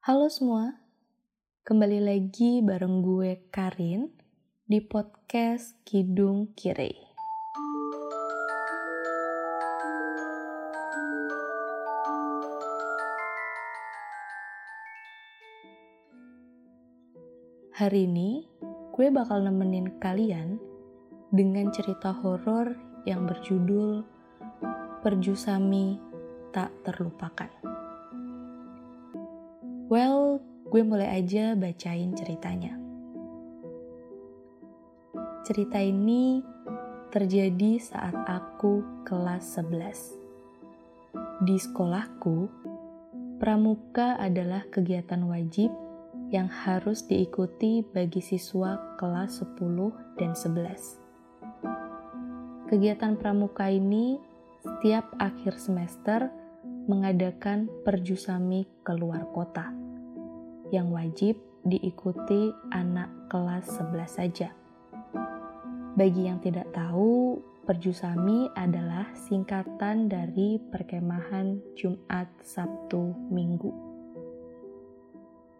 Halo semua, kembali lagi bareng gue Karin di podcast Kidung Kire. Hari ini gue bakal nemenin kalian dengan cerita horor yang berjudul Perjusami Tak Terlupakan. Well, gue mulai aja bacain ceritanya. Cerita ini terjadi saat aku kelas 11. Di sekolahku, pramuka adalah kegiatan wajib yang harus diikuti bagi siswa kelas 10 dan 11. Kegiatan pramuka ini setiap akhir semester mengadakan perjusami keluar kota yang wajib diikuti anak kelas 11 saja. Bagi yang tidak tahu, perjusami adalah singkatan dari perkemahan Jumat, Sabtu, Minggu.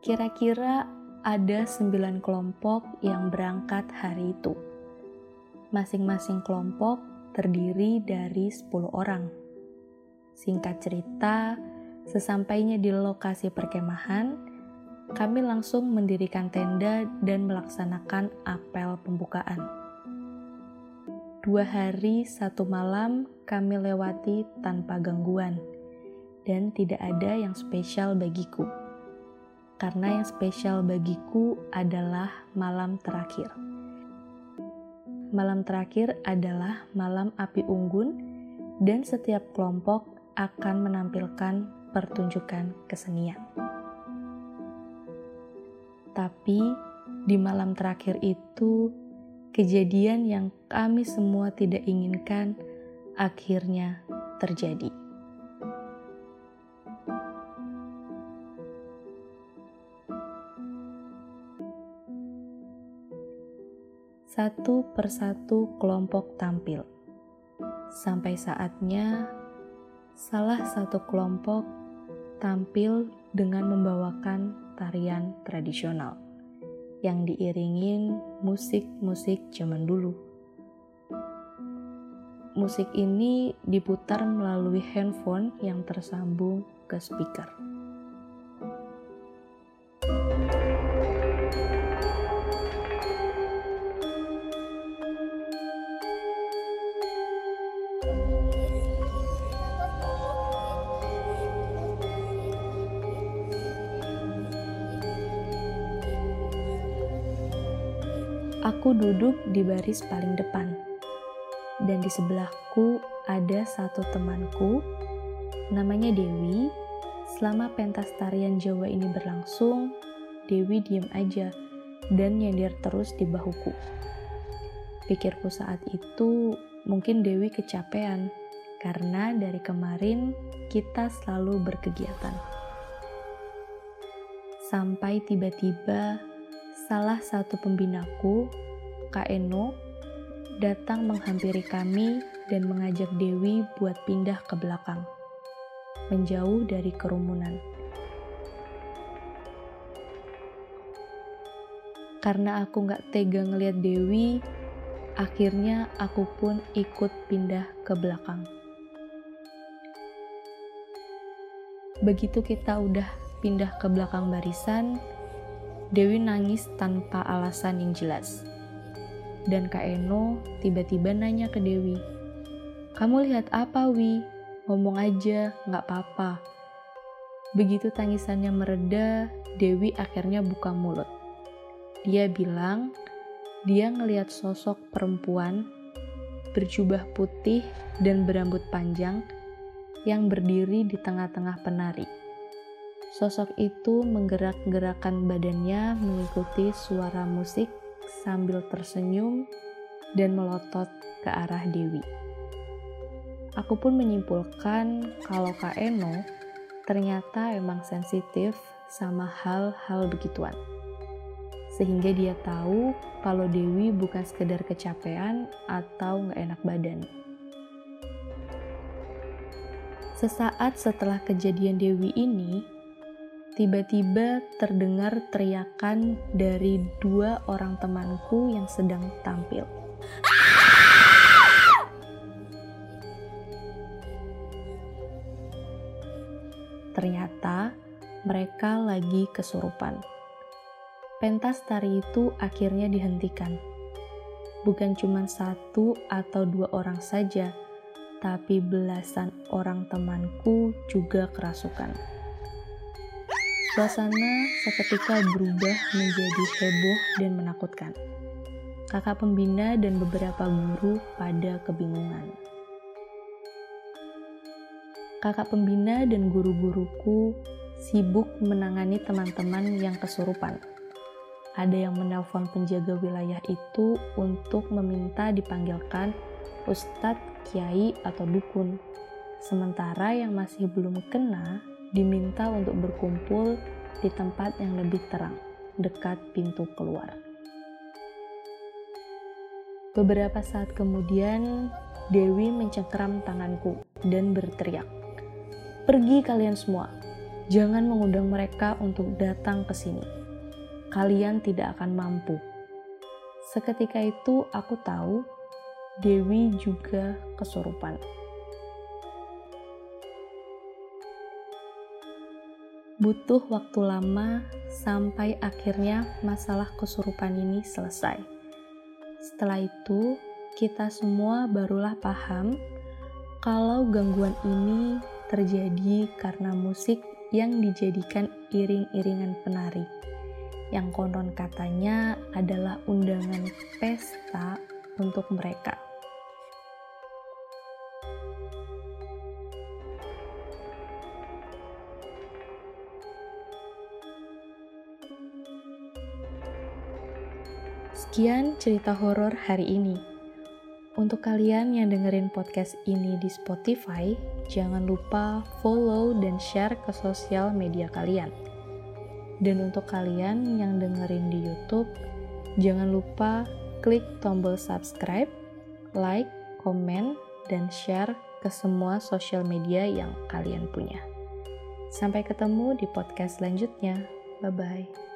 Kira-kira ada sembilan kelompok yang berangkat hari itu. Masing-masing kelompok terdiri dari 10 orang. Singkat cerita, sesampainya di lokasi perkemahan, kami langsung mendirikan tenda dan melaksanakan apel pembukaan. Dua hari satu malam kami lewati tanpa gangguan, dan tidak ada yang spesial bagiku karena yang spesial bagiku adalah malam terakhir. Malam terakhir adalah malam api unggun, dan setiap kelompok akan menampilkan pertunjukan kesenian. Tapi di malam terakhir itu, kejadian yang kami semua tidak inginkan akhirnya terjadi. satu persatu kelompok tampil. Sampai saatnya, salah satu kelompok tampil dengan membawakan tarian tradisional yang diiringin musik-musik zaman dulu. Musik ini diputar melalui handphone yang tersambung ke speaker. Aku duduk di baris paling depan, dan di sebelahku ada satu temanku, namanya Dewi. Selama pentas tarian Jawa ini berlangsung, Dewi diem aja dan nyender terus di bahuku. Pikirku saat itu, mungkin Dewi kecapean karena dari kemarin kita selalu berkegiatan. Sampai tiba-tiba salah satu pembinaku, Kak Eno, datang menghampiri kami dan mengajak Dewi buat pindah ke belakang, menjauh dari kerumunan. Karena aku gak tega ngeliat Dewi, akhirnya aku pun ikut pindah ke belakang. Begitu kita udah pindah ke belakang barisan, Dewi nangis tanpa alasan yang jelas. Dan Kak Eno tiba-tiba nanya ke Dewi, Kamu lihat apa, Wi? Ngomong aja, nggak apa-apa. Begitu tangisannya mereda, Dewi akhirnya buka mulut. Dia bilang, dia ngelihat sosok perempuan berjubah putih dan berambut panjang yang berdiri di tengah-tengah penari. Sosok itu menggerak-gerakkan badannya mengikuti suara musik sambil tersenyum dan melotot ke arah Dewi. Aku pun menyimpulkan kalau Kak Eno ternyata emang sensitif sama hal-hal begituan. Sehingga dia tahu kalau Dewi bukan sekedar kecapean atau nggak enak badan. Sesaat setelah kejadian Dewi ini, tiba-tiba terdengar teriakan dari dua orang temanku yang sedang tampil. Ternyata mereka lagi kesurupan. Pentas tari itu akhirnya dihentikan. Bukan cuma satu atau dua orang saja, tapi belasan orang temanku juga kerasukan. Suasana seketika berubah menjadi heboh dan menakutkan. Kakak pembina dan beberapa guru pada kebingungan. Kakak pembina dan guru-guruku sibuk menangani teman-teman yang kesurupan. Ada yang menelpon penjaga wilayah itu untuk meminta dipanggilkan ustadz, kiai, atau dukun. Sementara yang masih belum kena diminta untuk berkumpul di tempat yang lebih terang, dekat pintu keluar. Beberapa saat kemudian, Dewi mencengkeram tanganku dan berteriak, "Pergi kalian semua! Jangan mengundang mereka untuk datang ke sini. Kalian tidak akan mampu. Seketika itu aku tahu Dewi juga kesurupan. Butuh waktu lama sampai akhirnya masalah kesurupan ini selesai. Setelah itu, kita semua barulah paham kalau gangguan ini terjadi karena musik yang dijadikan iring-iringan penari, yang konon katanya adalah undangan pesta untuk mereka. Sekian cerita horor hari ini. Untuk kalian yang dengerin podcast ini di Spotify, jangan lupa follow dan share ke sosial media kalian. Dan untuk kalian yang dengerin di YouTube, jangan lupa klik tombol subscribe, like, komen, dan share ke semua sosial media yang kalian punya. Sampai ketemu di podcast selanjutnya. Bye bye.